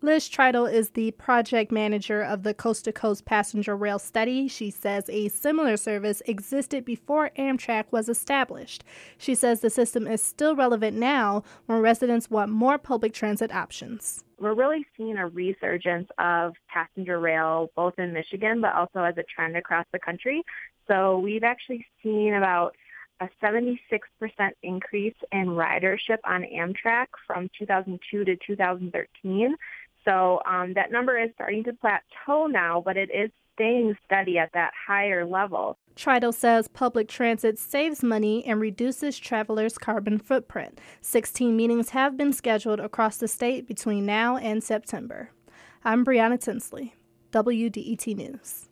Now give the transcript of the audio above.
Liz Tritle is the project manager of the Coast to Coast Passenger Rail Study. She says a similar service existed before Amtrak was established. She says the system is still relevant now when residents want more public transit options. We're really seeing a resurgence of passenger rail both in Michigan but also as a trend across the country. So we've actually seen about a 76% increase in ridership on Amtrak from 2002 to 2013. So um, that number is starting to plateau now, but it is staying steady at that higher level. Tritle says public transit saves money and reduces travelers' carbon footprint. 16 meetings have been scheduled across the state between now and September. I'm Brianna Tinsley, WDET News.